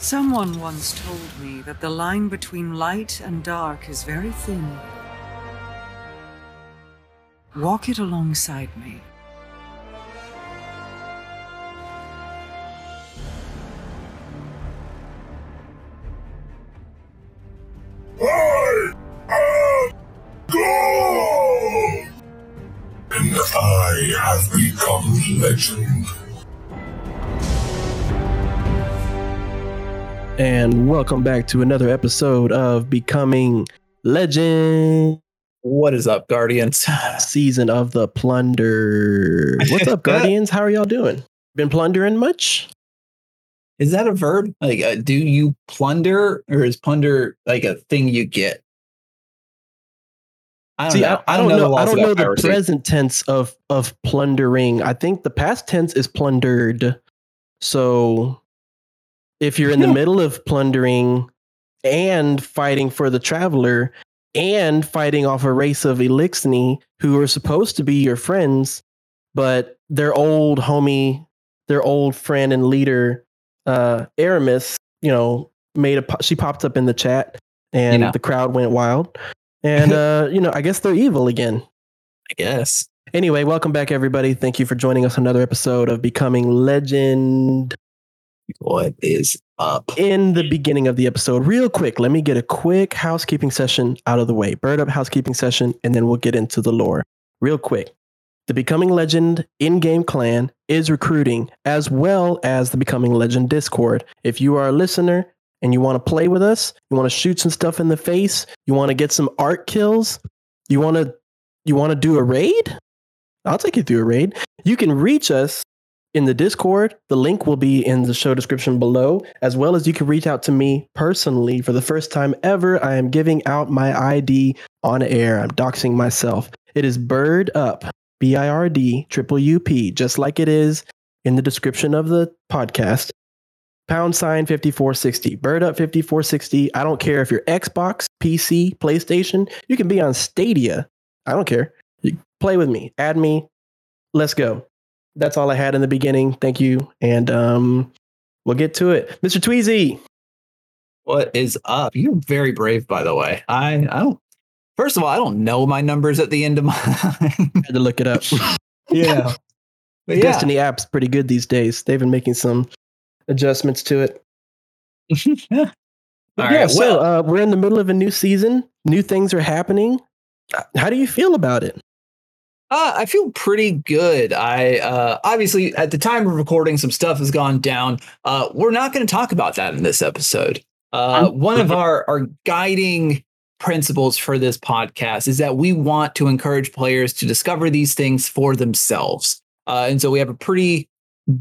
Someone once told me that the line between light and dark is very thin. Walk it alongside me. And welcome back to another episode of Becoming Legend What is up, Guardians? season of the plunder. What's up, Guardians? How are y'all doing? Been plundering much? Is that a verb? Like, uh, do you plunder, or is plunder like a thing you get? I don't See, know. I, I don't the know. I don't about know the piracy. present tense of of plundering. I think the past tense is plundered. So if you're in the middle of plundering and fighting for the traveler and fighting off a race of Eliksni who are supposed to be your friends, but their old homie, their old friend and leader, uh, Eramis, you know, made a po- she popped up in the chat and know. the crowd went wild. And uh, you know, I guess they're evil again. I guess. Anyway, welcome back, everybody. Thank you for joining us on another episode of Becoming Legend. What is up? In the beginning of the episode, real quick, let me get a quick housekeeping session out of the way. Bird up housekeeping session, and then we'll get into the lore. Real quick. The Becoming Legend in game clan is recruiting, as well as the Becoming Legend Discord. If you are a listener and you want to play with us, you want to shoot some stuff in the face, you want to get some art kills, you want to you want to do a raid? I'll take you through a raid. You can reach us in the Discord. The link will be in the show description below, as well as you can reach out to me personally. For the first time ever, I am giving out my ID on air. I'm doxing myself. It is Bird Up, B I R D triple U P, just like it is in the description of the podcast. Pound sign 5460, Bird Up 5460. I don't care if you're Xbox, PC, PlayStation, you can be on Stadia. I don't care. Play with me, add me, let's go. That's all I had in the beginning. Thank you. And um, we'll get to it. Mr. Tweezy. What is up? You're very brave, by the way. I, I don't. First of all, I don't know my numbers at the end of my. Had to look it up. yeah. But yeah. Destiny app's pretty good these days. They've been making some adjustments to it. All yeah, right. so well, uh, we're in the middle of a new season. New things are happening. How do you feel about it? Uh, I feel pretty good. I uh, obviously at the time of recording, some stuff has gone down. Uh, we're not going to talk about that in this episode. Uh, one of our our guiding principles for this podcast is that we want to encourage players to discover these things for themselves. Uh, and so we have a pretty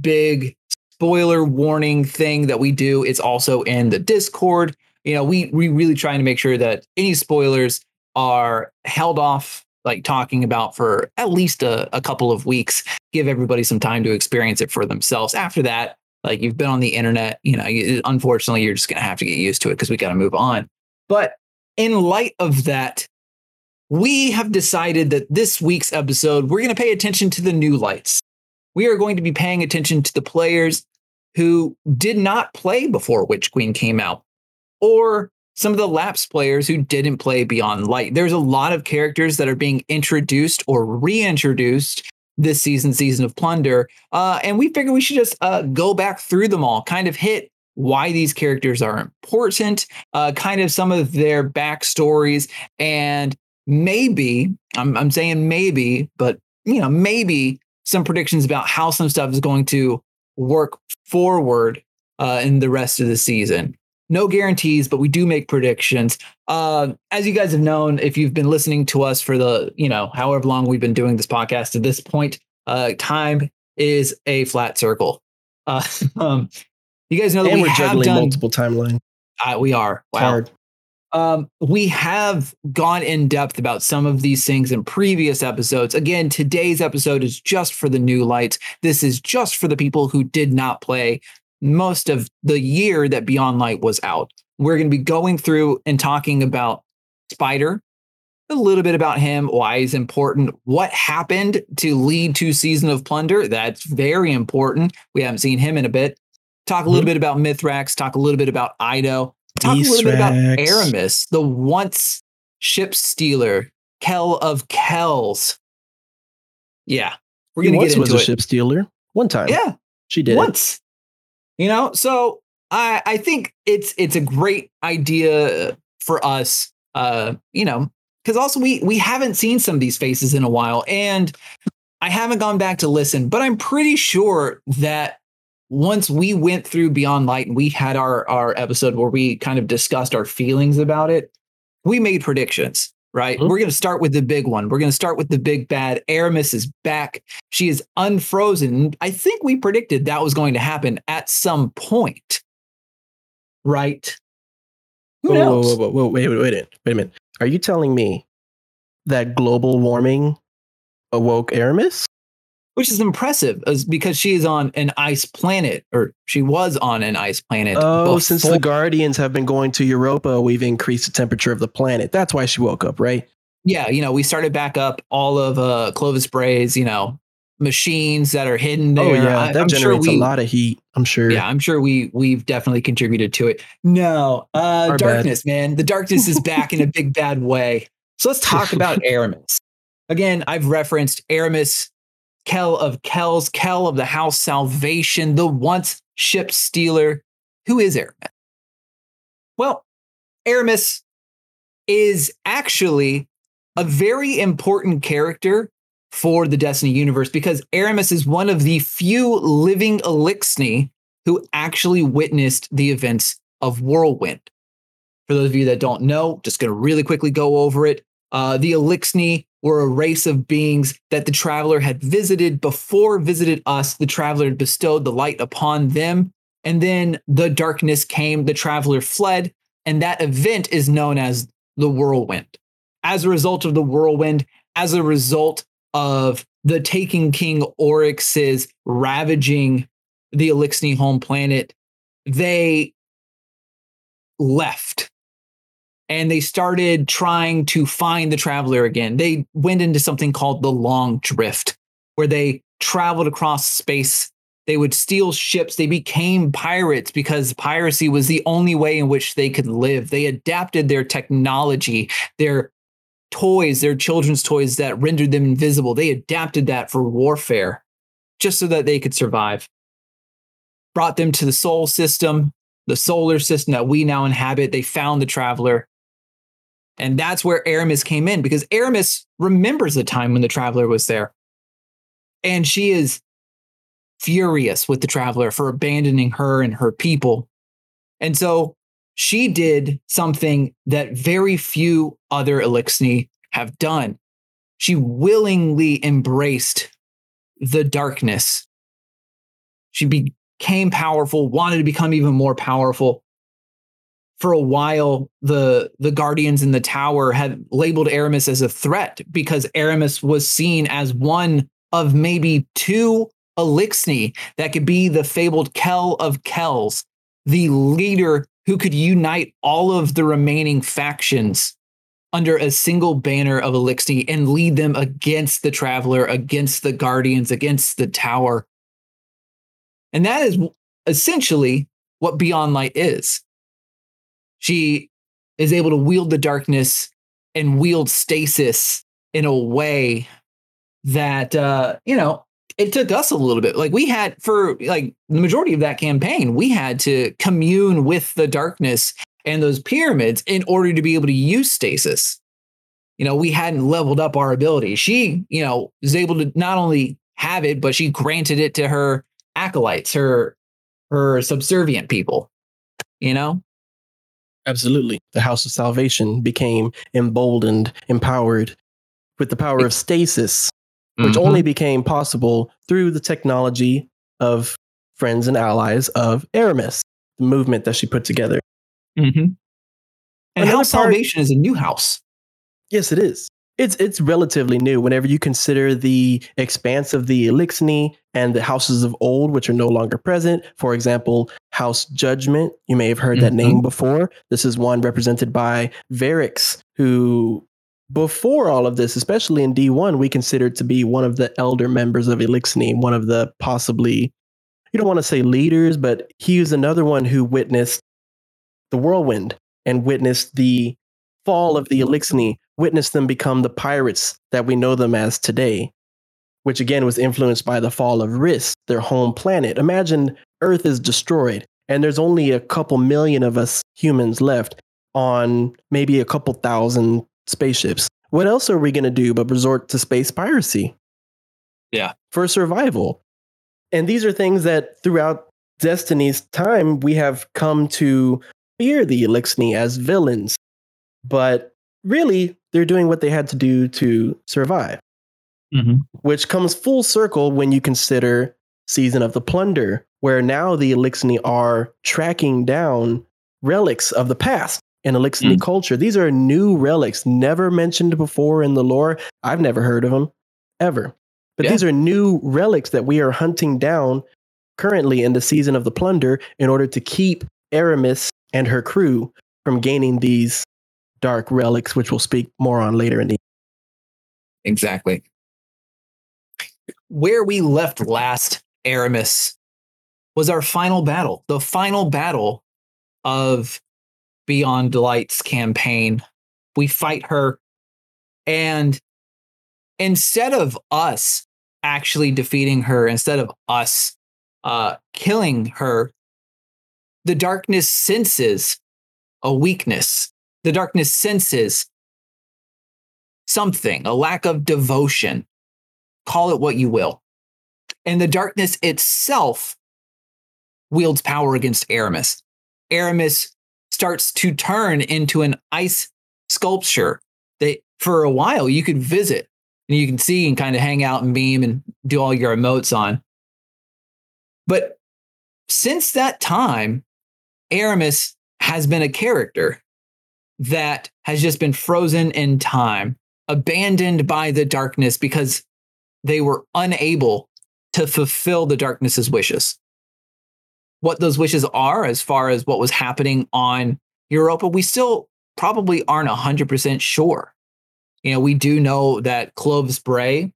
big spoiler warning thing that we do. It's also in the Discord. You know, we we really trying to make sure that any spoilers are held off like talking about for at least a, a couple of weeks give everybody some time to experience it for themselves. After that like you've been on the internet you know you, unfortunately you're just going to have to get used to it because we got to move on. But in light of that we have decided that this week's episode we're going to pay attention to the new lights. We are going to be paying attention to the players who did not play before witch queen came out or some of the lapsed players who didn't play Beyond Light. There's a lot of characters that are being introduced or reintroduced this season, Season of Plunder. Uh, and we figured we should just uh, go back through them all, kind of hit why these characters are important, uh, kind of some of their backstories, and maybe, I'm, I'm saying maybe, but you know, maybe some predictions about how some stuff is going to work forward uh, in the rest of the season no guarantees, but we do make predictions. Uh, as you guys have known, if you've been listening to us for the, you know, however long we've been doing this podcast to this point, uh, time is a flat circle. Uh, um, you guys know that and we we're have juggling done. multiple timelines. Uh, we are. Wow. hard. Um, we have gone in depth about some of these things in previous episodes. Again, today's episode is just for the new lights. This is just for the people who did not play most of the year that Beyond Light was out. We're going to be going through and talking about Spider, a little bit about him, why he's important, what happened to lead to Season of Plunder. That's very important. We haven't seen him in a bit. talk a little Mhm. bit about Mithrax, talk a little bit about Eido, talk a little bit about Eramis, the once ship stealer, Kell of Kells. Yeah, we're gonna once get was into a ship stealer. One time. Yeah, She did. it. once. You know, so I I think it's it's a great idea for us. Uh, you know, because also we we haven't seen some of these faces in a while, and I haven't gone back to listen, but I'm pretty sure that once we went through Beyond Light and we had our our episode where we kind of discussed our feelings about it, we made predictions. Right. Mhm. We're going to start with the big one. We're going to start with the big bad. Eramis is back. She is unfrozen. I think we predicted that was going to happen at some point. Right? Who Whoa, whoa, knows? whoa, whoa, whoa, wait, wait, wait, a minute, wait a minute. Are you telling me that global warming awoke Eramis? Which is impressive as because she is on an ice planet, or she was on an ice planet. Oh, since the Guardians have been going to Europa, we've increased the temperature of the planet. That's why she woke up, right? yeah, you know, we started back up all of uh Clovis Bray's, you know, machines that are hidden there. oh yeah, I- that I'm sure generates we- a lot of heat. I'm sure. Yeah, I'm sure we we've definitely contributed to it. No, uh Our bad. darkness, man. The darkness is back in a big bad way. So let's talk about Eramis. Again, I've referenced Eramis, Kell of Kells, Kell of the House Salvation, the once ship stealer. Who is Eramis? Well, Eramis is actually a very important character for the Destiny universe because Eramis is one of the few living Eliksni who actually witnessed the events of Whirlwind. For those of you that don't know, just going to really quickly go over it. Uh, the Eliksni were a race of beings that the traveler had visited before visited us. The traveler had bestowed the light upon them, and then the darkness came. The traveler fled, and that event is known as the whirlwind. As a result of the whirlwind, as a result of the taking King Oryx's ravaging the Eliksni home planet, they left and they started trying to find the traveler again. They went into something called the Long Drift, where they traveled across space. They would steal ships. They became pirates because piracy was the only way in which they could live. They adapted their technology, their toys, their children's toys that rendered them invisible. They adapted that for warfare just so that they could survive. Brought them to the soul system, the solar system that we now inhabit. They found the traveler. And that's where Eramis came in because Eramis remembers the time when the traveler was there. And she is furious with the traveler for abandoning her and her people. And so she did something that very few other Eliksni have done. She willingly embraced the darkness. She became powerful, wanted to become even more powerful. For a while, the the guardians in the tower had labeled Eramis as a threat because Eramis was seen as one of maybe two Eliksni that could be the fabled Kell of Kells, the leader who could unite all of the remaining factions under a single banner of Eliksni and lead them against the Traveler, against the Guardians, against the Tower. And that is essentially what Beyond Light is. She is able to wield the darkness and wield stasis in a way that, uh, you know, it took us a little bit. Like we had for like the majority of that campaign, we had to commune with the darkness and those pyramids in order to be able to use stasis. You know, we hadn't leveled up our ability. She, you know, is able to not only have it, but she granted it to her acolytes, her her subservient people. You know? Absolutely. The House of Salvation became emboldened, empowered with the power of stasis, which Mhm. only became possible through the technology of friends and allies of Eramis, the movement that she put together. Mhm. And Another House part- Salvation is a new house. Yes, it is. It's it's relatively new whenever you consider the expanse of the Eliksni and the houses of old, which are no longer present. For example, House Judgment. You may have heard that Mhm. name before. This is one represented by Variks, who before all of this, especially in D1, we considered to be one of the elder members of Eliksni, one of the possibly you don't want to say leaders, but he was another one who witnessed the whirlwind and witnessed the fall of the Eliksni, witnessed them become the pirates that we know them as today, which again was influenced by the fall of Riis, their home planet. Imagine Earth is destroyed and there's only a couple million of us humans left on maybe a couple thousand spaceships. What else are we going to do but resort to space piracy? Yeah. For survival. And these are things that throughout Destiny's time, we have come to fear the Eliksni as villains. But really, they're doing what they had to do to survive, Mm-hmm. which comes full circle when you consider Season of the Plunder, where now the Eliksni are tracking down relics of the past in Eliksni Mm. culture. These are new relics, never mentioned before in the lore. I've never heard of them ever. But Yeah. these are new relics that we are hunting down currently in the season of the plunder in order to keep Eramis and her crew from gaining these dark relics, which we'll speak more on later in the Exactly. Where we left last, Eramis, was our final battle, the final battle of Beyond Light's campaign. We fight her, and instead of us actually defeating her, instead of us uh, killing her, the darkness senses a weakness. The darkness senses something, a lack of devotion. Call it what you will. And the darkness itself wields power against Eramis. Eramis starts to turn into an ice sculpture that for a while you could visit and you can see and kind of hang out and beam and do all your emotes on. But since that time, Eramis has been a character that has just been frozen in time, abandoned by the darkness because they were unable to fulfill the darkness's wishes. What those wishes are, as far as what was happening on Europa, we still probably aren't 100% sure. You know, we do know that Clovis Bray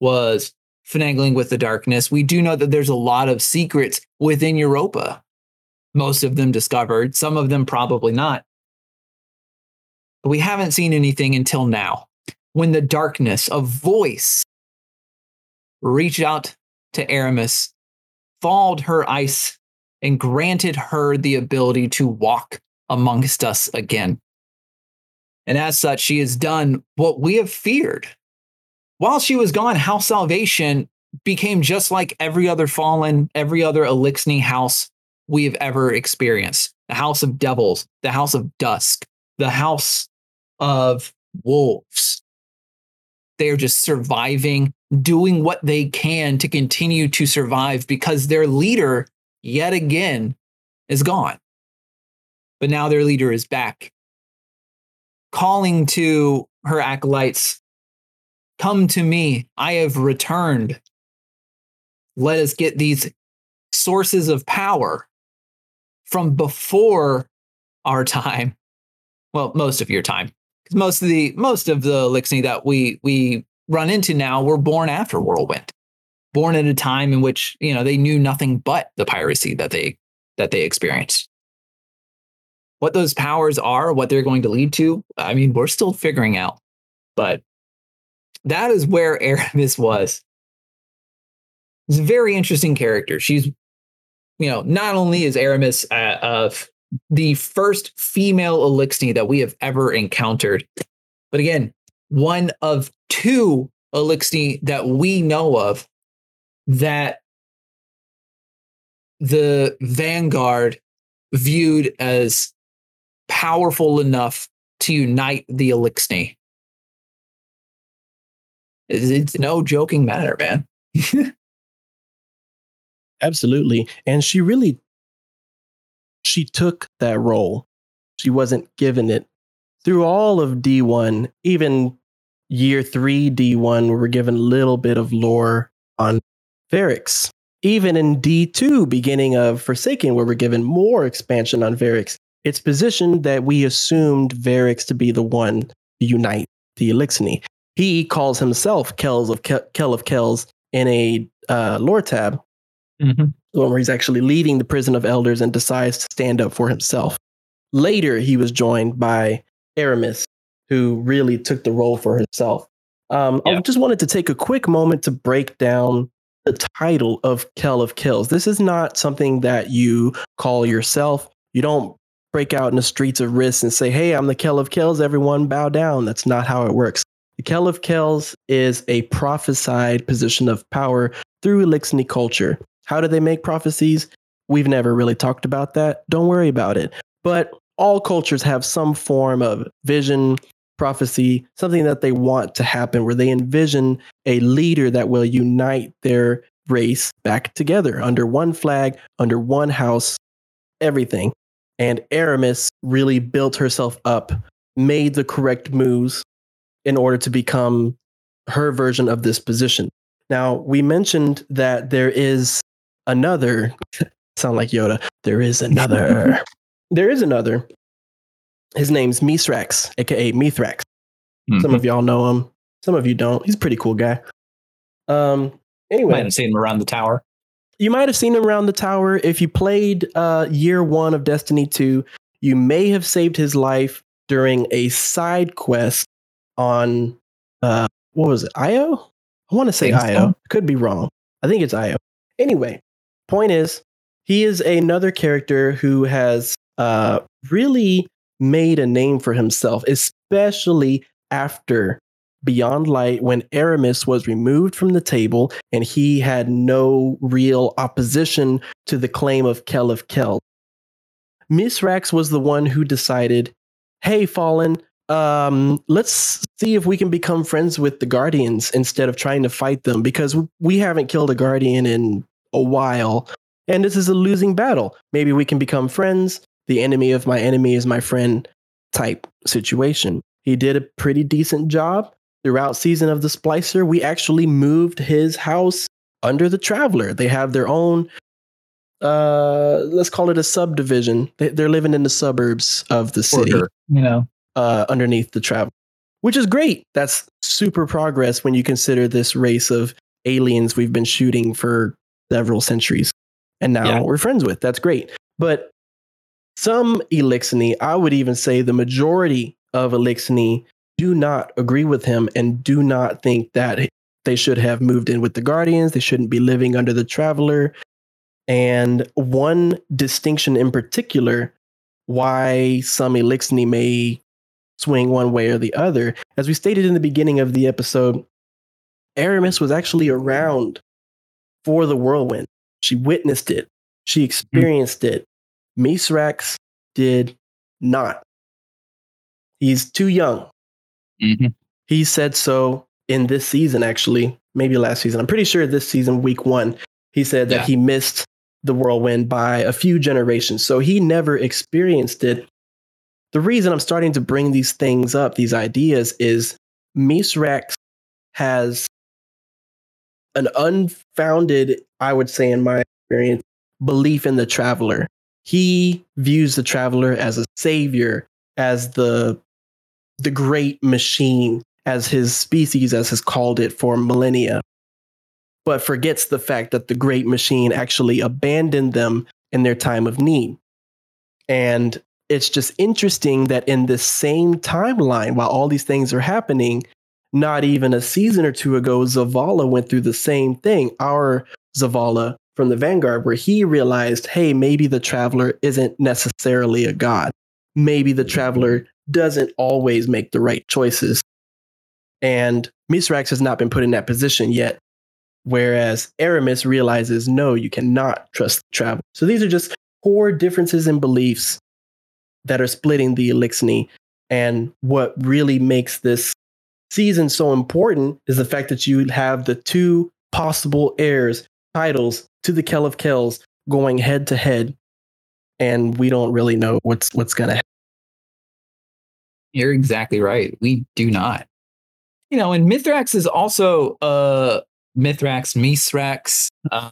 was finagling with the darkness. We do know that there's a lot of secrets within Europa. Most of them discovered, some of them probably not. But we haven't seen anything until now. When the darkness, a voice, reached out to Eramis, thawed her ice, and granted her the ability to walk amongst us again. And as such, she has done what we have feared. While she was gone, House Salvation became just like every other fallen, every other Eliksni house we have ever experienced the House of Devils, the House of Dusk, the House of Wolves. They're just surviving, doing what they can to continue to survive because their leader, yet again, is gone. But now their leader is back, calling to her acolytes Come to me, I have returned. Let us get these sources of power from before our time. Well, most of your time. Because most of the most of the Eliksni that we we run into now were born after Whirlwind. Born at a time in which, you know, they knew nothing but the piracy that they that they experienced. What those powers are, what they're going to lead to, I mean, we're still figuring out. But that is where Eramis was. She's a very interesting character. She's, you know, not only is Aramis uh, of the first female Eliksni that we have ever encountered, but again, one of two Eliksni that we know of that the Vanguard viewed as powerful enough to unite the Eliksni. It's, it's no joking matter, man. Absolutely. And she really she took that role. She wasn't given it through all of D1, even year 3 D1 we were given a little bit of lore on Variks. Even in D2 beginning of Forsaken where we're given more expansion on Variks. It's positioned that we assumed Variks to be the one to unite the Eliksni. He calls himself Kells of Ke- Kell of Kells in a uh, lore tab the one where he's actually leaving the prison of elders and decides to stand up for himself. Later, he was joined by Eramis, who really took the role for herself. Um, I just wanted to take a quick moment to break down the title of Kell of Kills. This is not something that you call yourself. You don't break out in the streets of Riis and say, Hey, I'm the Kell of Kills, everyone bow down. That's not how it works. The Kell of Kells is a prophesied position of power through Eliksni culture. How do they make prophecies? We've never really talked about that. Don't worry about it. But all cultures have some form of vision, prophecy, something that they want to happen where they envision a leader that will unite their race back together under one flag, under one house, everything. And Eramis really built herself up, made the correct moves in order to become her version of this position. Now, we mentioned that there is another, sound like Yoda, there is another. there is another. His name's Misrax, aka Mithrax. Some of y'all know him. Some of you don't. He's a pretty cool guy. Um. Might Anyway, have seen him around the tower. you might have seen him around the tower. If you played uh, year one of Destiny 2, you may have saved his life during a side quest on uh, what was it, Io? I want to say Think. Io. Could be wrong. I think it's Io. Anyway, point is, he is another character who has uh, really made a name for himself, especially after Beyond Light when Eramis was removed from the table and he had no real opposition to the claim of Kell of Kell. Misrax was the one who decided, hey, Fallen, um, let's see if we can become friends with the Guardians instead of trying to fight them because we haven't killed a Guardian in a while. And this is a losing battle. Maybe we can become friends. The enemy of my enemy is my friend type situation. He did a pretty decent job throughout season of the Splicer. We actually moved his house under the Traveler. They have their own uh let's call it a subdivision. They, they're living in the suburbs of the city Order, you know. uh, underneath the travel, which is great. That's super progress when you consider this race of aliens we've been shooting for several centuries and now Yeah. we're friends with. That's great. But some Eliksni, I would even say the majority of Eliksni do not agree with him and do not think that they should have moved in with the Guardians. They shouldn't be living under the Traveler. And one distinction in particular why some Eliksni may swing one way or the other. As we stated in the beginning of the episode, Eramis was actually around for the whirlwind. She witnessed it, she experienced it. Misrax did not. He's too young. Mhm. He said so in this season, actually, maybe last season. I'm pretty sure this season, week one, he said that Yeah. he missed the whirlwind by a few generations. So he never experienced it. The reason I'm starting to bring these things up, these ideas, is Misrax has an unfounded, I would say, in my experience, belief in the traveler. He views the traveler as a savior, as the the great machine, as his species, as has called it for millennia, but forgets the fact that the great machine actually abandoned them in their time of need. And it's just interesting that in this same timeline, while all these things are happening, not even a season or two ago, Zavala went through the same thing. Our Zavala from the Vanguard, where he realized, hey, maybe the traveler isn't necessarily a god. Maybe the traveler doesn't always make the right choices. And Misrax has not been put in that position yet. Whereas Eramis realizes, no, you cannot trust the traveler. So these are just core differences in beliefs that are splitting the Eliksni. And what really makes this season so important is the fact that you have the two possible heirs titles to the Kell of Kells going head to head. And we don't really know what's what's gonna happen. You're exactly right. We do not. You know, and Mithrax is also uh Mithrax, Misrax, uh,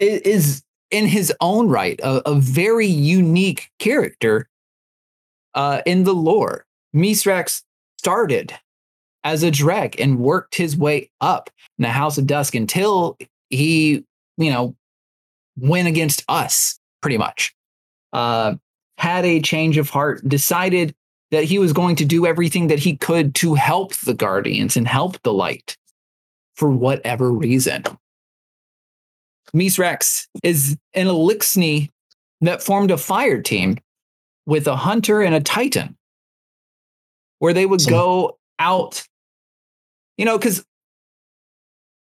is in his own right a, a very unique character uh, in the lore. Misrax started as a Dreg and worked his way up in the House of Dusk until he, you know, went against us, pretty much. Uh, had a change of heart, decided that he was going to do everything that he could to help the Guardians and help the light for whatever reason. Mithrax is an Eliksni that formed a fire team with a hunter and a titan where they would Some- go out, you know, because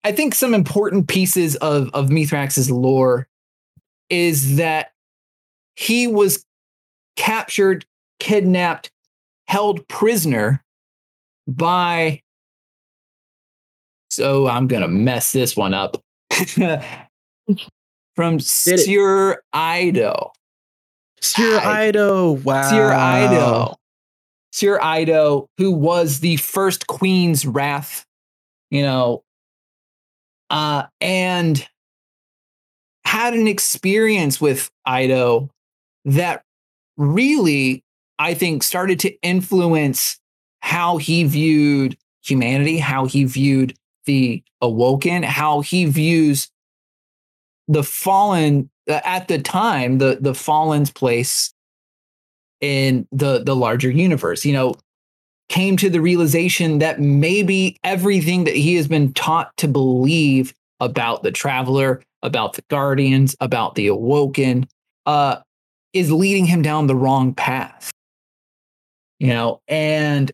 I think some important pieces of, of Mithrax's lore is that he was captured, kidnapped, held prisoner by. So I'm going to mess this one up. From. Sjur Eido. Sjur Eido. Wow. Sjur Eido. Sjur Eido, who was the first Queen's Wrath, you know, uh, and had an experience with Eido that really, I think, started to influence how he viewed humanity, how he viewed the awoken, how he views the fallen uh, at the time, the the fallen's place in the the larger universe. You know, came to the realization that maybe everything that he has been taught to believe about the traveler, about the guardians, about the awoken, uh, is leading him down the wrong path. You know, and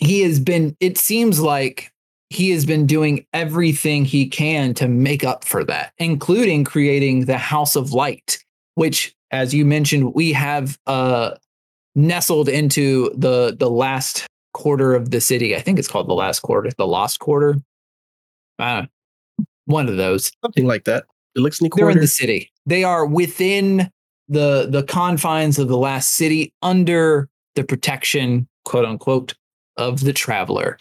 he has been, it seems like he has been doing everything he can to make up for that, including creating the House of Light, which, as you mentioned, we have uh, nestled into the the last quarter of the city. I think it's called the last quarter, the lost quarter. Uh, one of those. Something like that. Eliksni They're in the city. They are within the the confines of the last city, under the protection, quote unquote, of the traveler.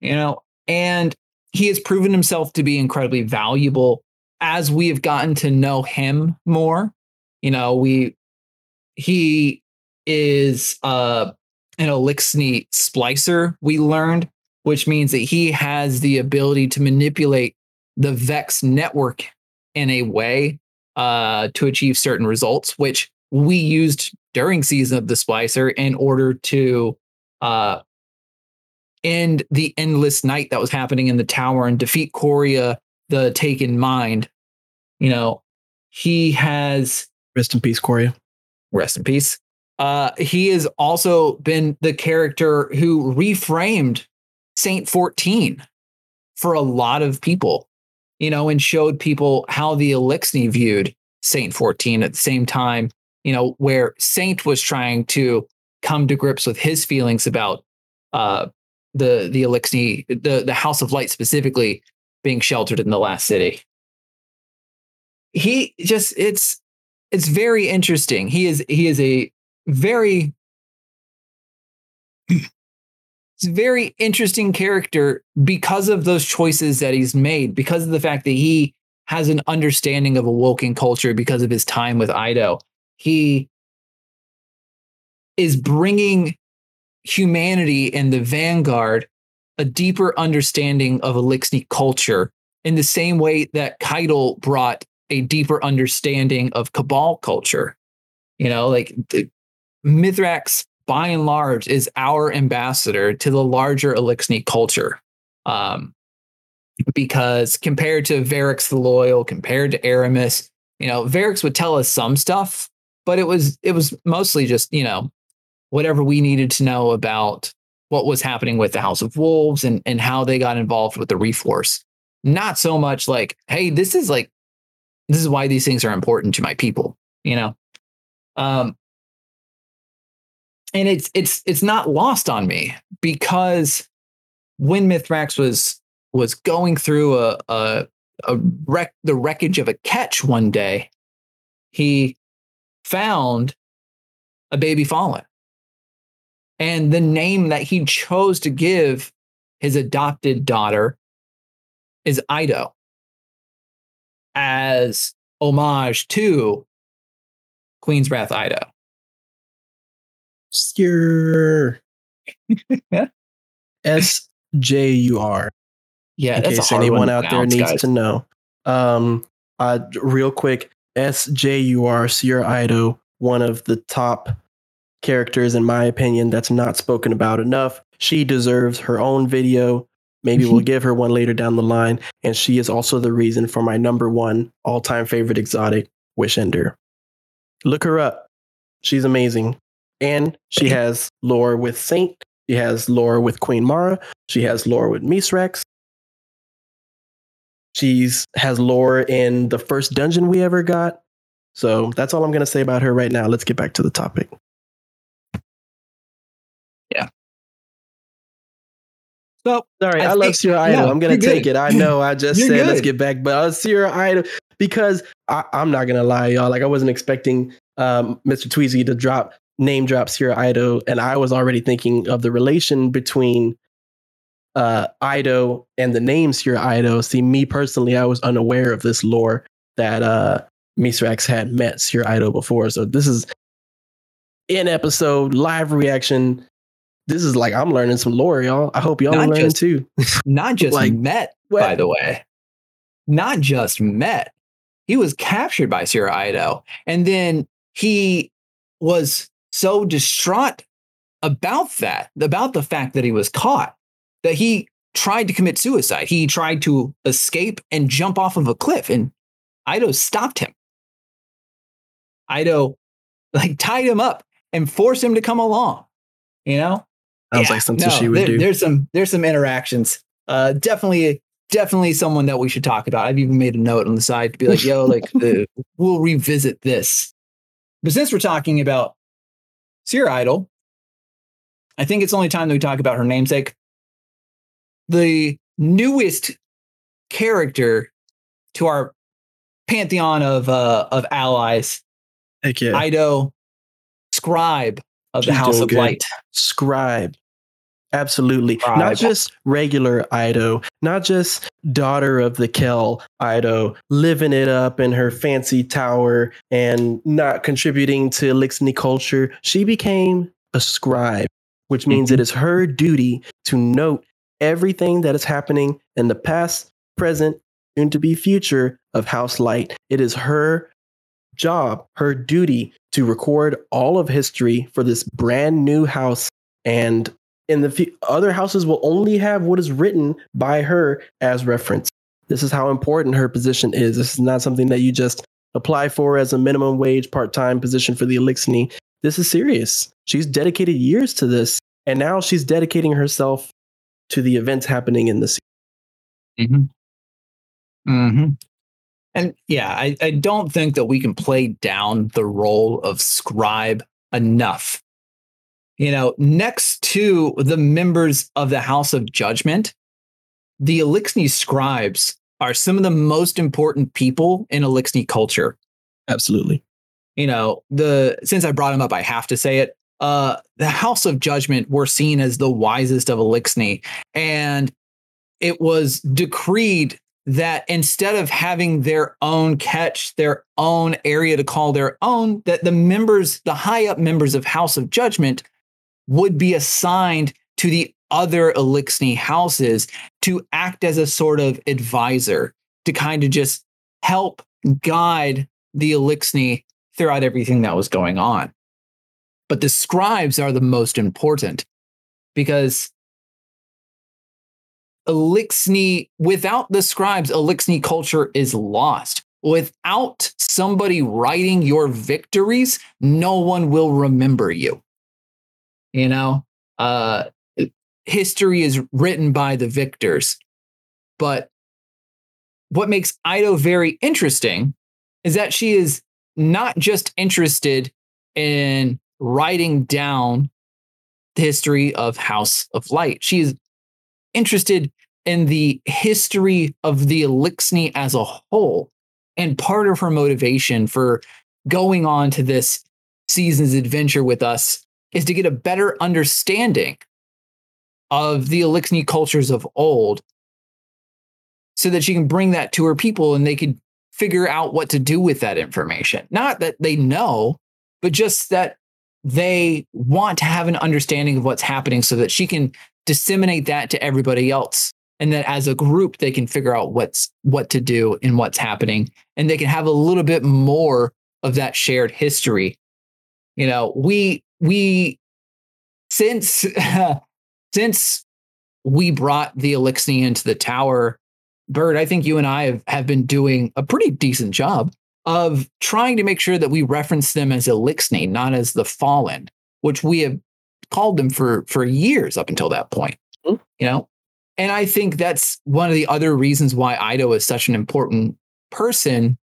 You know, and he has proven himself to be incredibly valuable as we have gotten to know him more. You know, we he is uh an Eliksni splicer, we learned, which means that he has the ability to manipulate the Vex network in a way uh, to achieve certain results, which we used during season of the Splicer in order to uh, end the endless night that was happening in the tower and defeat Quria, the taken mind. You know, he has Rest in peace, Quria. rest in peace. Uh, he has also been the character who reframed Saint 14 for a lot of people, you know, and showed people how the Eliksni viewed Saint 14 at the same time, you know, where Saint was trying to come to grips with his feelings about uh, the the Eliksni, the the House of Light specifically being sheltered in the last city. He just it's it's very interesting. He is he is a very a very interesting character because of those choices that he's made, because of the fact that he has an understanding of awoken culture because of his time with Eido. He is bringing humanity in the vanguard a deeper understanding of Eliksni culture in the same way that Caiatl brought a deeper understanding of Cabal culture. You know, like the, Mithrax, by and large, is our ambassador to the larger Eliksni culture. Um, because compared to Variks the Loyal, compared to Eramis, you know, Variks would tell us some stuff, but it was it was mostly just, you know, whatever we needed to know about what was happening with the House of Wolves and, and how they got involved with the Reforce. Not so much like, hey, this is like this is why these things are important to my people, you know? Um, and it's it's it's not lost on me because when Mithrax was was going through a a, a wreck the wreckage of a ketch one day, he found a baby fallen. And the name that he chose to give his adopted daughter is Eido as homage to Queen's Wrath Eido. Sure. Yeah. S J U R. Yeah, in that's case anyone out there needs guys. to know. Um, Uh, real quick, SJUR Sierra Ido, one of the top characters in my opinion that's not spoken about enough. She deserves her own video. Maybe we'll mm-hmm. give her one later down the line. And she is also the reason for my number one all time favorite exotic, Wish Ender. Look her up. She's amazing. And she has lore with Saint. She has lore with Queen Mara. She has lore with Misrex. She's has lore in the first dungeon we ever got. So that's all I'm going to say about her right now. Let's get back to the topic. So Sorry, I, I love Sjur Eido. yeah, I'm gonna take good. it. I know. I just said let's get back, but uh, Sjur Eido because I, I'm not gonna lie, y'all. Like I wasn't expecting um, Mr. Tweezy to drop name drop Sjur Eido, and I was already thinking of the relation between uh, Eido and the name Sjur Eido. See, me personally, I was unaware of this lore that uh, Mithrax had met Sjur Eido before. So this is in episode live reaction. This is like I'm learning some lore, y'all. I hope y'all Not are learning just- too. not just Like, met, what- by the way. Not just met. He was captured by Sjur Eido. And then he was so distraught about that, about the fact that he was caught, that he tried to commit suicide. He tried to escape and jump off of a cliff, and Eido stopped him. Eido like tied him up and forced him to come along. You know? Sounds Yeah, like something no, she would there- do. There's some there's some interactions. Uh, definitely, definitely someone that we should talk about. I've even made a note on the side to be like, yo, like the, we'll revisit this. But since we're talking about Sjur Eido, I think it's only time that we talk about her namesake. The newest character to our pantheon of uh, of allies, Heck yeah. Eido, scribe of the House of. Light. Scribe. Absolutely. Scribe. Not just regular Eido, not just daughter of the Kell Eido, living it up in her fancy tower and not contributing to Elixir culture. She became a scribe, which means it mm-hmm. is her duty to note everything that is happening in the past, present, soon to be future of House Light. It is her job, her duty to record all of history for this brand new house. And in the other houses will only have what is written by her as reference. This is how important her position is. This is not something that you just apply for as a minimum wage part time position for the Elixir. This is serious. She's dedicated years to this, and now she's dedicating herself to the events happening in the sea. Mm-hmm. Mm-hmm. And yeah, I, I don't think that we can play down the role of scribe enough. You know, next to the members of the House of Judgment, the Eliksni scribes are some of the most important people in Eliksni culture. Absolutely. You know, the since I brought him up, I have to say it. Uh, the House of Judgment were seen as the wisest of Eliksni, and it was decreed that instead of having their own ketch, their own area to call their own, that the members, the high up members of House of Judgment, would be assigned to the other Eliksni houses to act as a sort of advisor to kind of just help guide the Eliksni throughout everything that was going on. But the scribes are the most important because Eliksni, without the scribes, Eliksni culture is lost. Without somebody writing your victories, no one will remember you. You know, uh, history is written by the victors. But what makes Eido very interesting is that she is not just interested in writing down the history of House of Light. She is interested in the history of the Eliksni as a whole. And part of her motivation for going on to this season's adventure with us is to get a better understanding of the Eliksni cultures of old so that she can bring that to her people and they could figure out what to do with that information. Not that they know, but just that they want to have an understanding of what's happening so that she can disseminate that to everybody else. And then as a group they can figure out what's what to do and what's happening. And they can have a little bit more of that shared history. You know we we since since we brought the elixir into the tower bird i think you and i have, have been doing a pretty decent job of trying to make sure that we reference them as elixir not as the fallen which we have called them for for years up until that point Mhm. you know and i think that's one of the other reasons why Eido is such an important person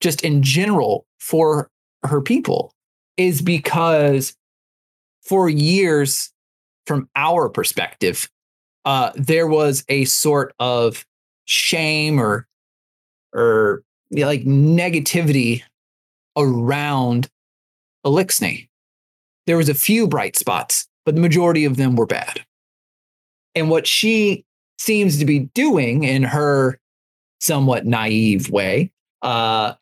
just in general for her people is because for years from our perspective uh there was a sort of shame or or you know, like negativity around eliksni there was a few bright spots but the majority of them were bad. And what she seems to be doing in her somewhat naive way uh,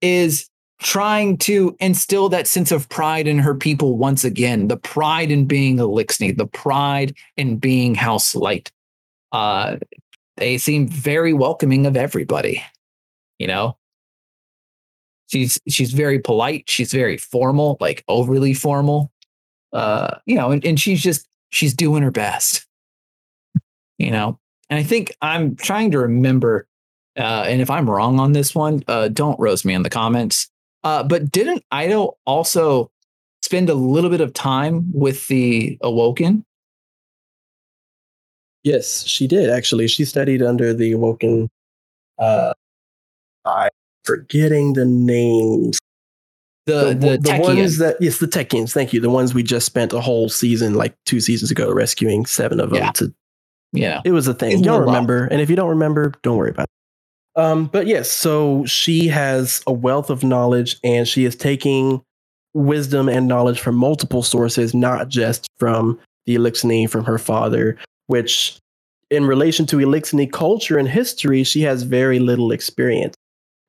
is trying to instill that sense of pride in her people once again the pride in being eliksni the pride in being house light. Uh, they seem very welcoming of everybody you know? She's she's very polite she's very formal like overly formal uh you know and, and she's just she's doing her best you know and i think i'm trying to remember uh and if i'm wrong on this one uh don't roast me in the comments uh but didn't Eido also spend a little bit of time with the awoken Yes, she did actually. She studied under the Awoken. Uh, I'm forgetting the names. The the, the Techeuns. ones that yes, the Techeuns. Thank you. The ones we just spent a whole season, like two seasons ago, rescuing seven of them. Yeah. To yeah it was a thing. It's Y'all remember? And if you don't remember, don't worry about it. Um, but yes, so she has a wealth of knowledge, and she is taking wisdom and knowledge from multiple sources, not just from the Eliksni from her father, which in relation to Eliksni culture and history, she has very little experience.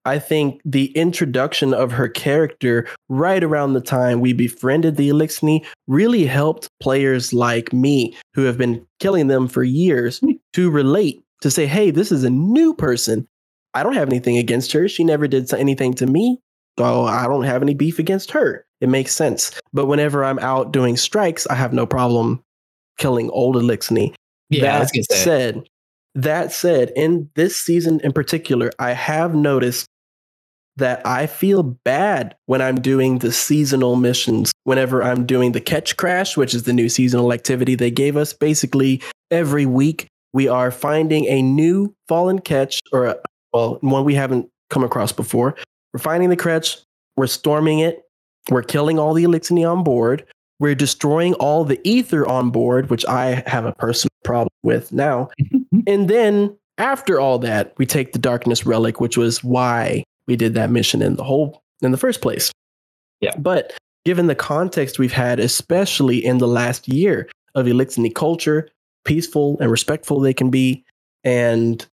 I think the introduction of her character right around the time we befriended the Eliksni really helped players like me who have been killing them for years to relate to say, hey, this is a new person. I don't have anything against her. She never did anything to me. So I don't have any beef against her. It makes sense. But whenever I'm out doing strikes, I have no problem killing old Eliksni. yeah That said, that said, in this season in particular, I have noticed that I feel bad when I'm doing the seasonal missions. Whenever I'm doing the Ketchcrash, which is the new seasonal activity they gave us, basically every week we are finding a new fallen ketch or a, well, one we haven't come across before. We're finding the ketch, we're storming it, we're killing all the eliksni on board, we're destroying all the ether on board, which I have a personal problem with now. and then after all that, we take the darkness relic, which was why we did that mission in the whole in the first place. Yeah. But given the context we've had, especially in the last year of Eliksni culture, peaceful and respectful they can be, and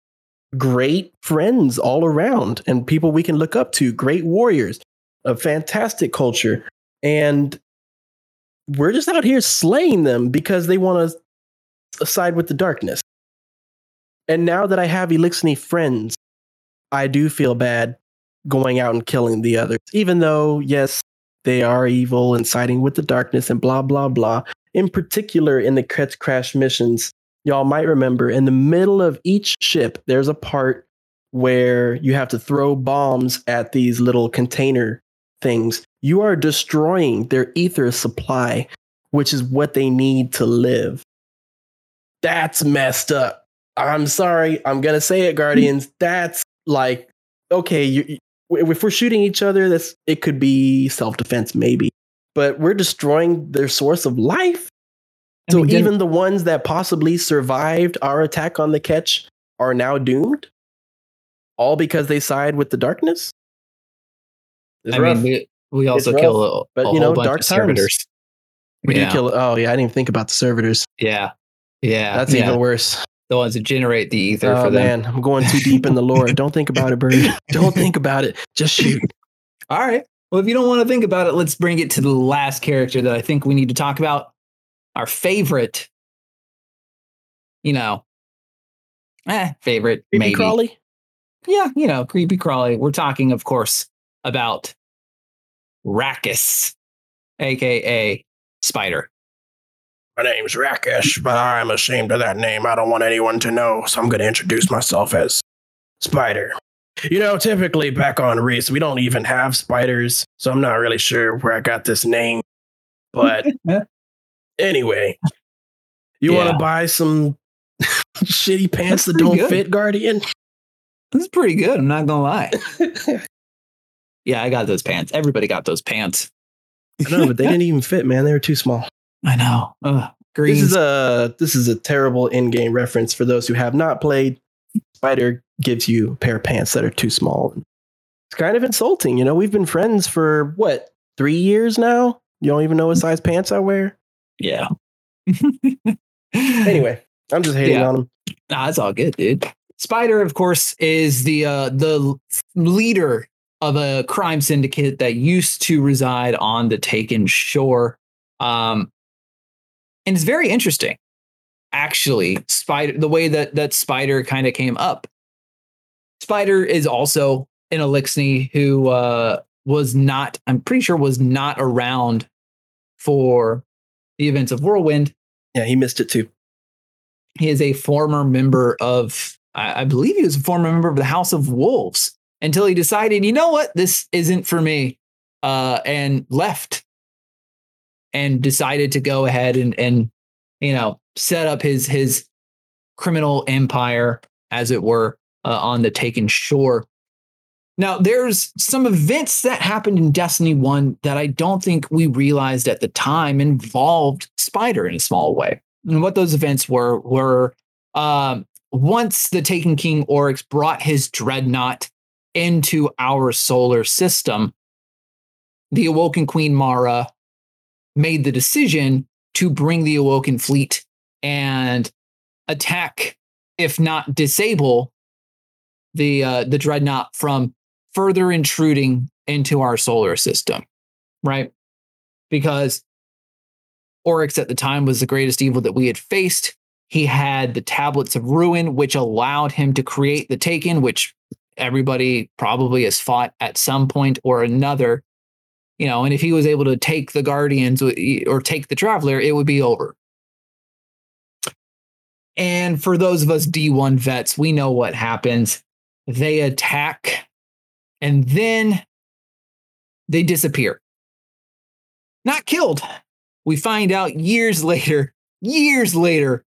great friends all around, and people we can look up to, great warriors, a fantastic culture. And we're just out here slaying them because they want to side with the darkness. And now that I have Eliksni friends, I do feel bad going out and killing the others, even though, yes, they are evil and siding with the darkness and blah, blah, blah. In particular, in the Ketchcrash missions, y'all might remember in the middle of each ship, there's a part where you have to throw bombs at these little container things. You are destroying their ether supply, which is what they need to live. That's messed up. I'm sorry. I'm going to say it, Guardians. That's like, okay, you- if we're shooting each other, that's it could be self defense, maybe, but we're destroying their source of life. I So mean, didn't- even the ones that possibly survived our attack on the ketch are now doomed, all because they side with the darkness. It's I rough. mean, we, we also rough, kill a, but, a you know, bunch dark servitors. we yeah. do kill. Oh yeah, I didn't even think about the servitors. Yeah, yeah, That's yeah. even worse. The ones that generate the ether Oh for them. man, I'm going too deep in the lore. Don't think about it, Bird. Don't think about it. Just shoot. All right. Well, if you don't want to think about it, let's bring it to the last character that I think we need to talk about. Our favorite, you know, eh, favorite, Creepy maybe. crawly. Yeah, you know, creepy crawly. We're talking, of course, about Rackus, aka Spider. My name's Rakesh, but I'm ashamed of that name. I don't want anyone to know, so I'm going to introduce myself as Spider. You know, typically back on Riis, we don't even have spiders, so I'm not really sure where I got this name. But anyway, you want to buy some shitty pants That's that don't good. fit, Guardian? This is pretty good. I'm not gonna lie. Yeah, I got those pants. Everybody got those pants. I know, but they didn't even fit, man. They were too small. I know. Ugh, green. This is a this is a terrible in-game reference for those who have not played. Spider gives you a pair of pants that are too small. It's kind of insulting, you know. We've been friends for what three years now. You don't even know what size pants I wear. yeah. Anyway, I'm just hating Yeah. on him. Nah, it's all good, dude. Spider, of course, is the uh, the leader of a crime syndicate that used to reside on the Taken Shore, um, and it's very interesting. Actually, Spider, the way that that Spider kind of came up. Spider is also an Eliksni who uh, was not, I'm pretty sure, was not around for the events of Whirlwind Yeah, he missed it too. he is a former member of I, I believe he was a former member of the House of Wolves until he decided, you know what, this isn't for me, uh, and left and decided to go ahead and and you know set up his his criminal empire, as it were, uh, on the Taken Shore. Now, there's some events that happened in Destiny 1 that I don't think we realized at the time involved Spider in a small way. And what those events were were um, once the Taken King Oryx brought his dreadnought into our solar system, the Awoken Queen Mara made the decision to bring the Awoken fleet and attack, if not disable, the uh, the dreadnought from further intruding into our solar system, right? Because Oryx at the time was the greatest evil that we had faced. He had the tablets of ruin, which allowed him to create the Taken, which everybody probably has fought at some point or another. You know, and if he was able to take the Guardians or take the Traveler, it would be over. And for those of us D1 vets, we know what happens. They attack and then they disappear. Not killed. We find out years later, years later,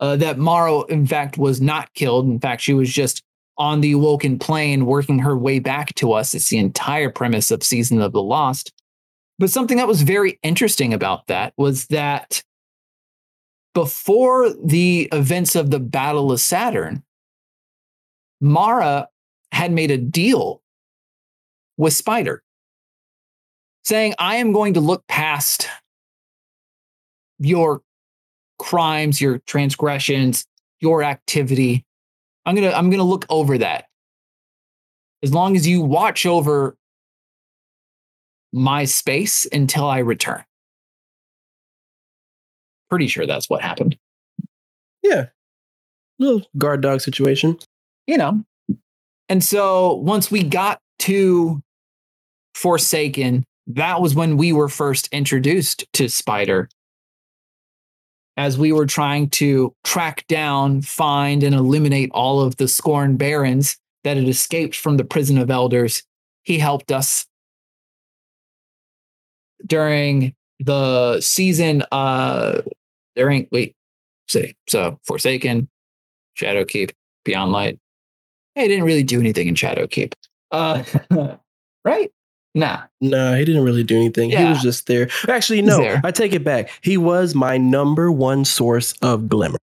uh, that Mara, in fact, was not killed. In fact, she was just on the Woken plane working her way back to us. It's the entire premise of Season of the Lost. But something that was very interesting about that was that before the events of the Battle of Saturn, Mara had made a deal with Spider, saying, I am going to look past your crimes, your transgressions, your activity. I'm gonna I'm gonna look over that. As long as you watch over my space until I return. Pretty sure that's what happened. Yeah, little guard dog situation. You know. And so once we got to Forsaken, that was when we were first introduced to Spider. As we were trying to track down, find, and eliminate all of the Scorn Barons that had escaped from the prison of elders, he helped us during the season. Uh, during wait, see, so Forsaken, Shadowkeep, Beyond Light. Hey, didn't really do anything in Shadowkeep. Uh, right? Nah. No, he didn't really do anything. He was just there. Actually, no, there. I take it back. He was my number one source of glimmer.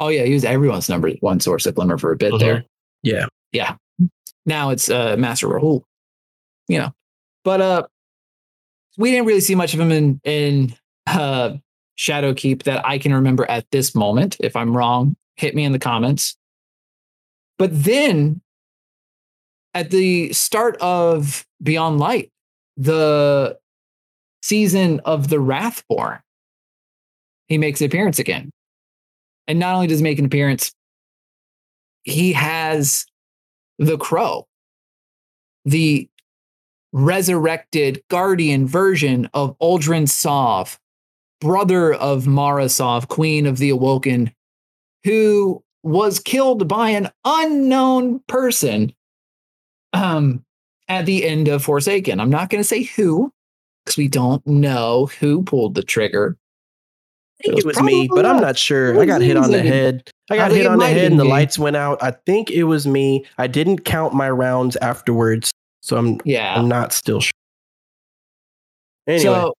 Oh yeah, he was everyone's number one source of glimmer for a bit there. Yeah. Yeah. Now it's uh Master Rahool. You know. But uh we didn't really see much of him in in uh Shadowkeep that I can remember at this moment. If I'm wrong, hit me in the comments. But then at the start of Beyond Light, the season of the Wrathborn, he makes an appearance again. And not only does he make an appearance, he has the crow, the resurrected guardian version of Uldren Sov, brother of Mara Sov, queen of the Awoken, who was killed by an unknown person um, at the end of Forsaken. I'm not going to say who because we don't know who pulled the trigger. I think it was, me, but I'm not sure. I got hit on the head. I got I hit on the head and the me. lights went out. I think it was me. I didn't count my rounds afterwards, so I'm Yeah. I'm not still sure. Anyway, So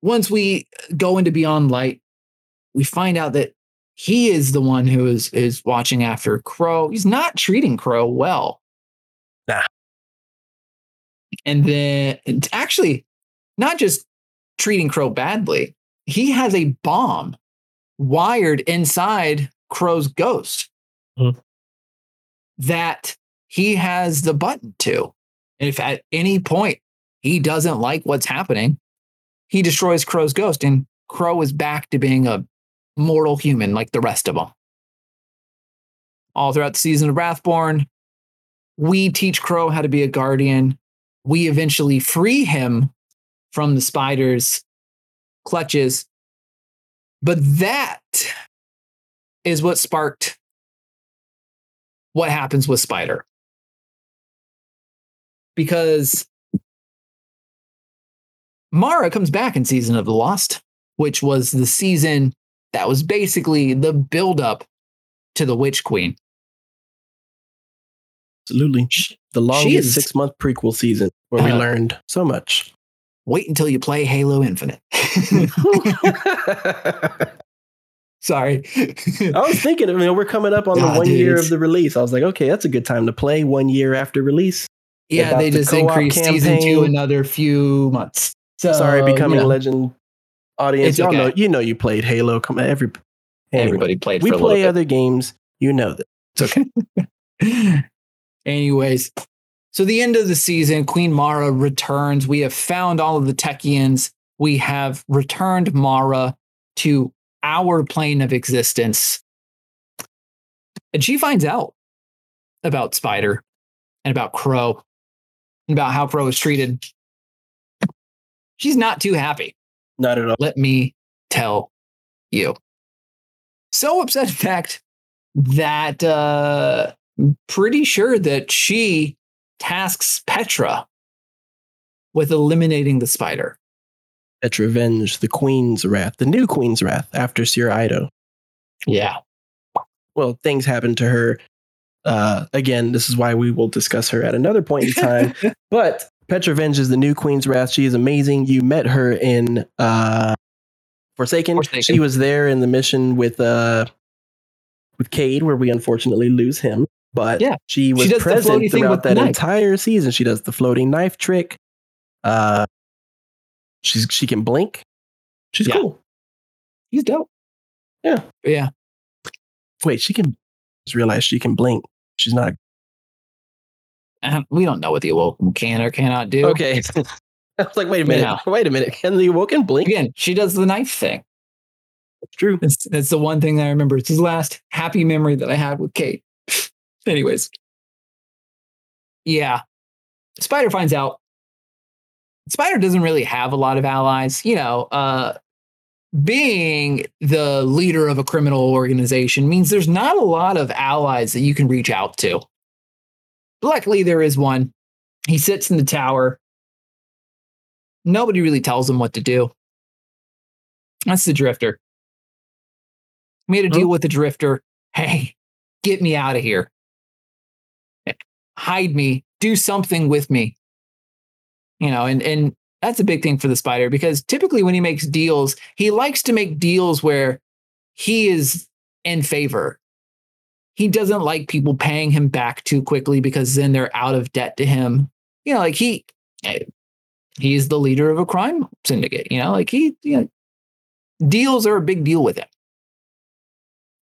once we uh, go into Beyond Light, we find out that he is the one who is is watching after Crow. He's not treating Crow well. Nah. And then actually not just treating Crow badly. He has a bomb wired inside Crow's ghost Mhm. that he has the button to. And if at any point he doesn't like what's happening, he destroys Crow's ghost, and Crow is back to being a mortal human like the rest of them. All throughout the season of Wrathborn, we teach Crow how to be a guardian. We eventually free him from the spider's clutches. But that is what sparked what happens with Spider. Because Mara comes back in Season of the Lost, which was the season that was basically the buildup to the Witch Queen. absolutely. The longest six month prequel season where we Uh, learned so much. Wait until you play Halo Infinite. Sorry. I was thinking, you know, we're coming up on the one dude, year of the release. I was like, okay, that's a good time to play one year after release. yeah, about they the just increased season two another few months. So, Sorry, becoming know, legend audience. Y'all know, you know, you played Halo. Come every anyway, everybody played we a play other games. You know that. It's okay. Anyways, so the end of the season, Queen Mara returns. We have found all of the Techians. We have returned Mara to our plane of existence. And she finds out about Spider and about Crow and about how Crow is treated. She's not too happy. Not at all. let me tell you. So upset, in fact, that uh, pretty sure that she tasks Petra with eliminating the spider. Petra Venj, the Queen's Wrath, the new Queen's Wrath after Sjur Eido. Yeah. Well, things happened to her. Uh, again, this is why we will discuss her at another point in time. but Petra Venj is the new Queen's Wrath. She is amazing. You met her in uh, Forsaken. Forsaken. She was there in the mission with uh, with Cayde, where we unfortunately lose him. But Yeah. she was the present throughout that entire season. She does the floating knife trick. Uh, she's she can blink. She's Yeah. cool. He's dope. Yeah. Yeah. Wait, she can. Just realize she can blink. She's not Um, we don't know what the Awoken can or cannot do. okay. I was like, wait a minute. Yeah. Wait a minute. Can the Awoken blink? Again, she does the knife thing. It's true. That's, that's the one thing that I remember. It's the last happy memory that I had with Cayde. Anyways. Yeah. Spider finds out. Spider doesn't really have a lot of allies. You know, uh, being the leader of a criminal organization means there's not a lot of allies that you can reach out to. Luckily, there is one. He sits in the tower. Nobody really tells him what to do. That's the drifter. Made a deal with the drifter. Hey, get me out of here. Hide me. Do something with me. You know, and and that's a big thing for the spider because typically when he makes deals, he likes to make deals where he is in favor. He doesn't like people paying him back too quickly because then they're out of debt to him. You know, like he eh, he's the leader of a crime syndicate, you know, like he you know, deals are a big deal with him.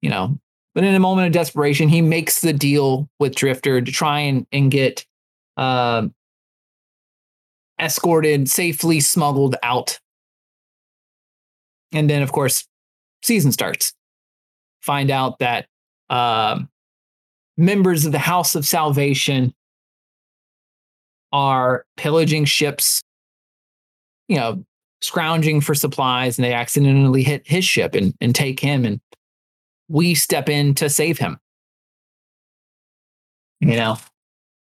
You know, but in a moment of desperation, he makes the deal with Drifter to try and, and get um, escorted, safely smuggled out. And then, of course, season starts. Find out that um, members of the House of Salvation are pillaging ships, you know, scrounging for supplies, and they accidentally hit his ship and, and take him. And we step in to save him. You know,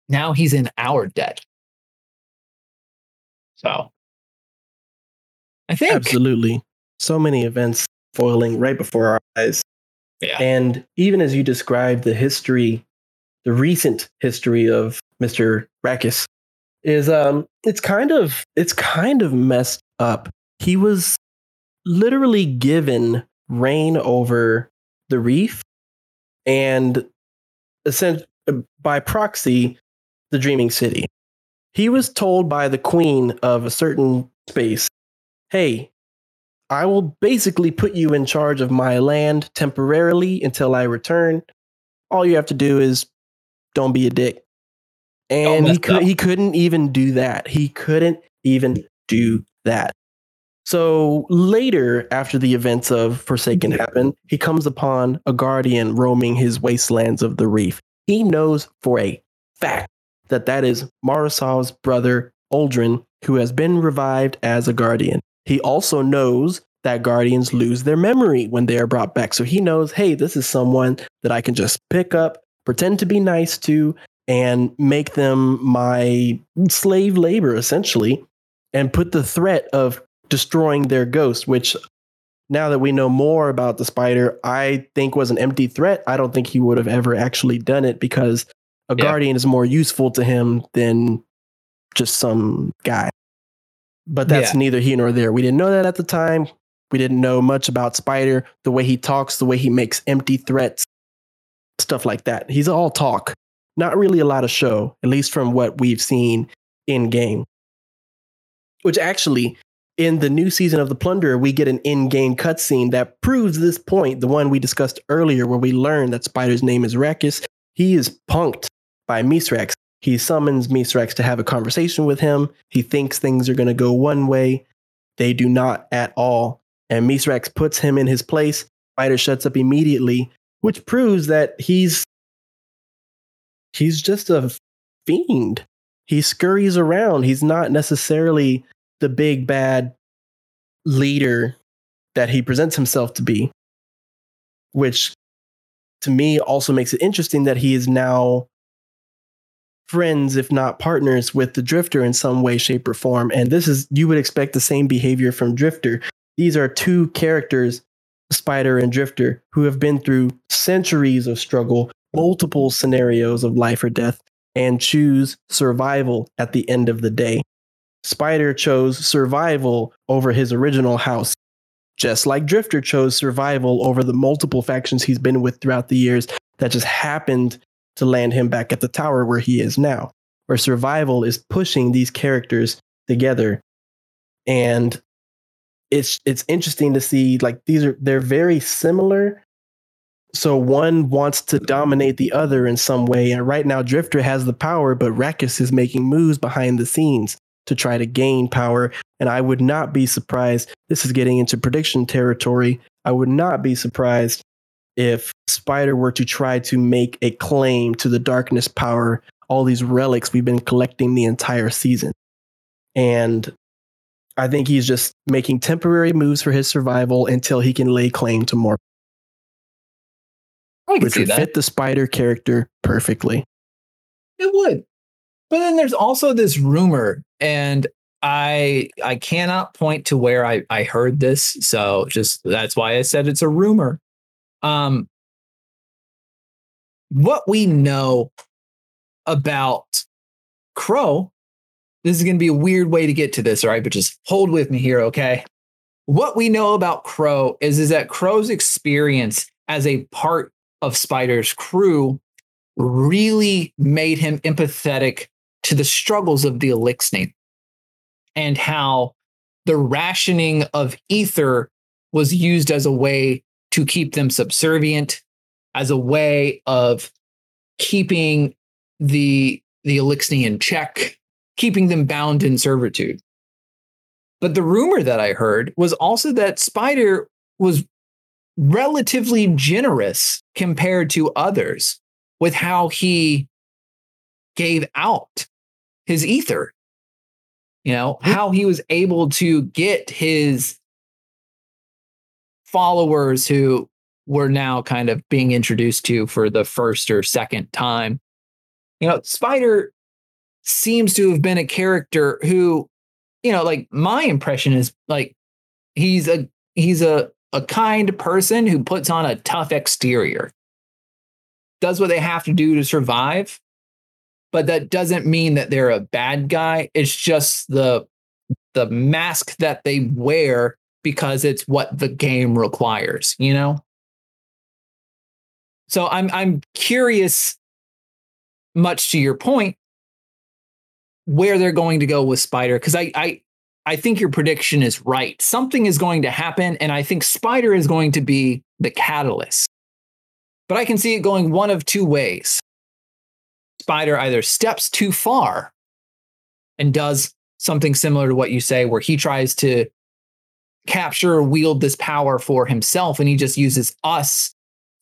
now he's in our debt. So I think Absolutely. So many events foiling right before our eyes. Yeah. And even as you described the history, the recent history of Mr. Rakis is um it's kind of it's kind of messed up. He was literally given reign over the reef and by proxy the dreaming city. He was told by the queen of a certain space, "Hey, I will basically put you in charge of my land temporarily until I return. All you have to do is don't be a dick." And he could he couldn't even do that. He couldn't even do that. So later, after the events of Forsaken happen, he comes upon a guardian roaming his wastelands of the reef. He knows for a fact that that is Mara Sov's brother, Uldren, who has been revived as a guardian. He also knows that guardians lose their memory when they are brought back. So he knows, hey, this is someone that I can just pick up, pretend to be nice to, and make them my slave labor, essentially, and put the threat of destroying their ghost, which now that we know more about the spider, I think was an empty threat. I don't think he would have ever actually done it because a Yeah. guardian is more useful to him than just some guy. But that's Yeah. neither here nor there. We didn't know that at the time. We didn't know much about Spider, the way he talks, the way he makes empty threats, stuff like that. He's all talk, not really a lot of show, at least from what we've seen in game. Which actually, in the new season of The Plunderer, we get an in game cutscene that proves this point, the one we discussed earlier, where we learn that Spider's name is Rakis. He is punked by Mithrax. He summons Mithrax to have a conversation with him. He thinks things are going to go one way. They do not at all. And Mithrax puts him in his place. Spider shuts up immediately, which proves that he's he's just a fiend. He scurries around. He's not necessarily the big bad leader that he presents himself to be. Which to me also makes it interesting that he is now friends, if not partners, with the Drifter in some way, shape, or form. And this is, you would expect the same behavior from Drifter. These are two characters, Spider and Drifter, who have been through centuries of struggle, multiple scenarios of life or death, and choose survival at the end of the day. Spider chose survival over his original house, just like Drifter chose survival over the multiple factions he's been with throughout the years that just happened to land him back at the tower where he is now, where survival is pushing these characters together. And it's it's interesting to see like these are they're very similar. So one wants to dominate the other in some way. And right now Drifter has the power, but Rakis is making moves behind the scenes to try to gain power. And I would not be surprised. This is getting into prediction territory. I would not be surprised if Spider were to try to make a claim to the darkness power, all these relics we've been collecting the entire season. And I think he's just making temporary moves for his survival until he can lay claim to more, I which would that. fit the Spider character perfectly. It would. But then there's also this rumor, and I I cannot point to where I, I heard this. So just that's why I said it's a rumor. Um what we know about Crow, this is gonna be a weird way to get to this, all right? But just hold with me here, okay? What we know about Crow is, is that Crow's experience as a part of Spider's crew really made him empathetic to the struggles of the Eliksni and how the rationing of ether was used as a way to keep them subservient, as a way of keeping the the Eliksni in check, keeping them bound in servitude. But the rumor that I heard was also that Spider was relatively generous compared to others with how he gave out his ether. You know, how he was able to get his followers who were now kind of being introduced to for the first or second time. You know, Spider seems to have been a character who, you know, like my impression is like he's a he's a a kind person who puts on a tough exterior. Does what they have to do to survive, but that doesn't mean that they're a bad guy. It's just the the mask that they wear because it's what the game requires, you know? So I'm I'm curious much to your point where they're going to go with Spider cuz I I I think your prediction is right. Something is going to happen and I think Spider is going to be the catalyst. But I can see it going one of two ways. Spider either steps too far and does something similar to what you say, where he tries to capture or wield this power for himself and he just uses us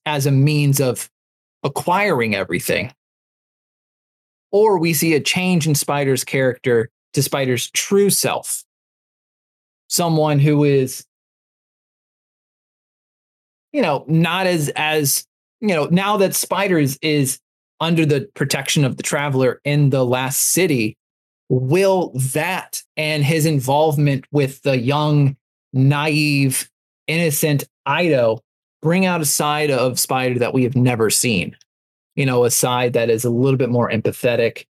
as a means of acquiring everything. Or we see a change in Spider's character to Spider's true self. Someone who is, you know, not as, as, you know, now that Spider is, is under the protection of the traveler in the last city, will that and his involvement with the young, naive, innocent Eido bring out a side of Spider that we have never seen? You know, a side that is a little bit more empathetic,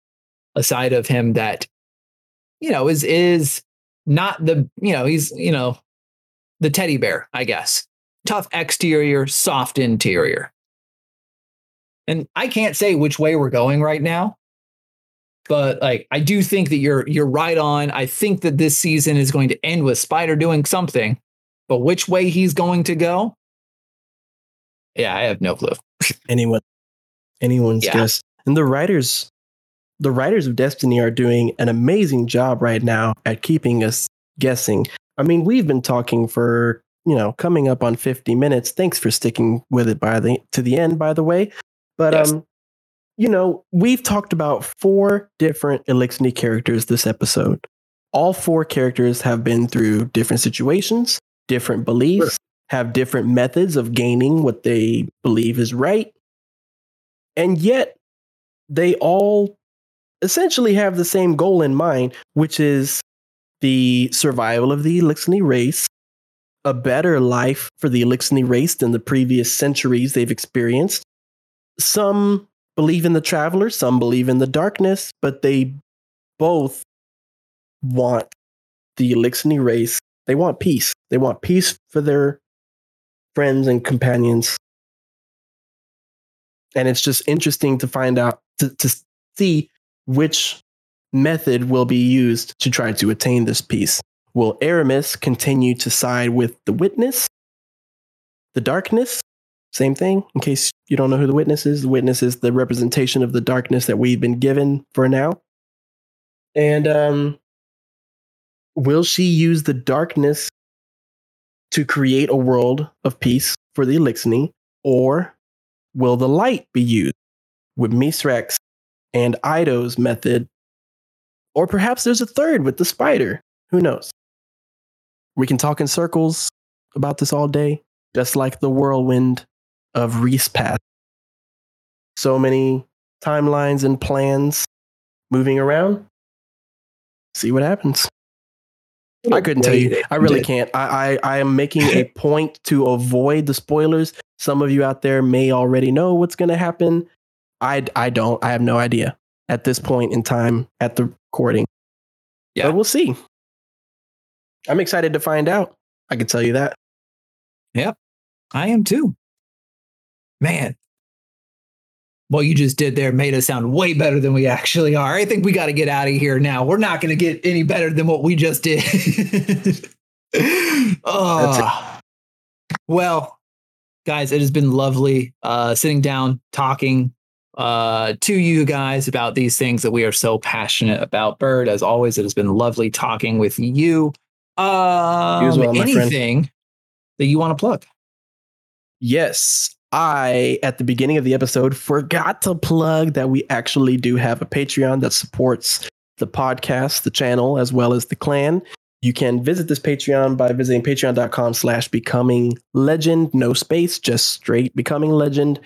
a side of him that, you know, is is not the, you know, he's, you know, the teddy bear, I guess. Tough exterior, soft interior. And I can't say which way we're going right now, but like I do think that you're you're right on. I think that this season is going to end with Spider doing something, but which way he's going to go? Yeah, I have no clue. Anyone, anyone's Yeah. guess. And the writers, the writers of Destiny are doing an amazing job right now at keeping us guessing. I mean, we've been talking for you know coming up on 50 minutes. Thanks for sticking with it by the to the end, by the way. But Yes. um, you know, we've talked about four different Eliksni characters this episode. All four characters have been through different situations, different beliefs, have different methods of gaining what they believe is right. And yet, they all essentially have the same goal in mind, which is the survival of the Eliksni race, a better life for the Eliksni race than the previous centuries they've experienced. Some believe in the traveler, some believe in the darkness, but they both want the Eliksni race. They want peace. They want peace for their friends and companions. And it's just interesting to find out, to, to see which method will be used to try to attain this peace. Will Eramis continue to side with the witness? The darkness? Same thing, in case you don't know who the witness is. The witness is the representation of the darkness that we've been given for now. And um, will she use the darkness to create a world of peace for the Eliksni? Or will the light be used with Mithrax and Eido's method? Or perhaps there's a third with the spider. Who knows? We can talk in circles about this all day, just like the whirlwind of Riis Path. So many timelines and plans moving around. See what happens. I couldn't tell you. I really can't. I, I I am making a point to avoid the spoilers. Some of you out there may already know what's going to happen. I I don't. I have no idea at this point in time at the recording. Yeah. But we'll see. I'm excited to find out. I can tell you that. Yep. I am too. Man. What you just did there made us sound way better than we actually are. I think we got to get out of here now. We're not going to get any better than what we just did. oh. Well, guys, it has been lovely uh, sitting down, talking uh, to you guys about these things that we are so passionate about. Bird, as always, it has been lovely talking with you. Um, well, my friend. anything that you want to plug? Yes. I, at the beginning of the episode, forgot to plug that we actually do have a Patreon that supports the podcast, the channel, as well as the clan. You can visit this Patreon by visiting patreon.com slash becoming legend. No space, just straight becoming legend.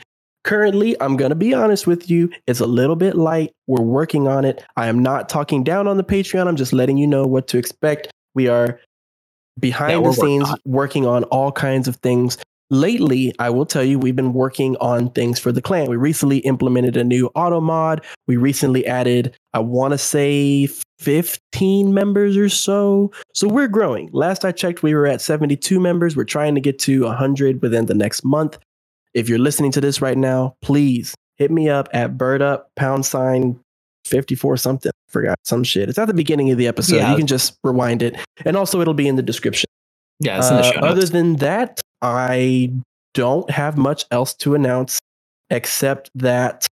Currently, I'm going to be honest with you, it's a little bit light. We're working on it. I am not talking down on the Patreon. I'm just letting you know what to expect. We are behind Yeah, the scenes working on all kinds of things. Lately, I will tell you, we've been working on things for the clan. We recently implemented a new auto mod. We recently added, I want to say, 15 members or so. So we're growing. Last I checked, we were at 72 members. We're trying to get to 100 within the next month. If you're listening to this right now, please hit me up at bird up pound sign 54 something. Forgot some shit. It's at the beginning of the episode. Yeah. You can just rewind it. And also, it'll be in the description. Yeah, it's in the Uh, show other than that, I don't have much else to announce except that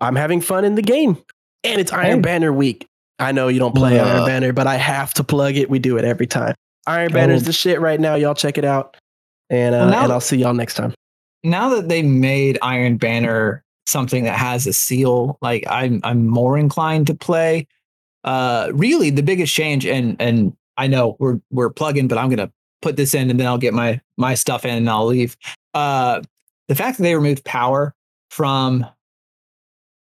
I'm having fun in the game. And it's Iron Hey. Banner week. I know you don't play Uh. Iron Banner, but I have to plug it. We do it every time. Iron Banner's Oh. the shit right now. Y'all check it out. And, uh, Well, now- and I'll see y'all next time. now that they made Iron Banner something that has a seal, like I'm I'm more inclined to play. Uh really the biggest change and and I know we're we're plugging, but I'm gonna put this in and then I'll get my my stuff in and I'll leave. Uh the fact that they removed power from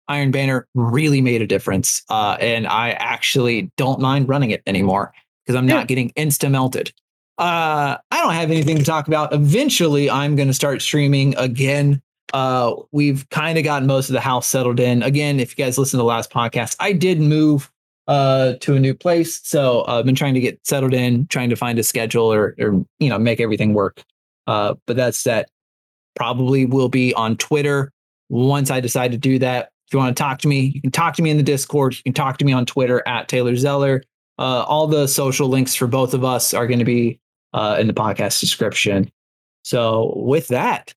Iron Banner really made a difference. Uh and I actually don't mind running it anymore because I'm Yeah. not getting insta melted. Uh, I don't have anything to talk about. Eventually, I'm going to start streaming again. Uh, we've kind of gotten most of the house settled in. Again, if you guys listen to the last podcast, I did move uh, to a new place, so uh, I've been trying to get settled in, trying to find a schedule or, or you know, make everything work. Uh, but that's that. Probably will be on Twitter once I decide to do that. If you want to talk to me, you can talk to me in the Discord. You can talk to me on Twitter at Taylor Zeller. Uh, all the social links for both of us are going to be uh, in the podcast description. So, with that,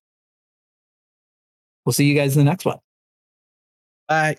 we'll see you guys in the next one. Bye.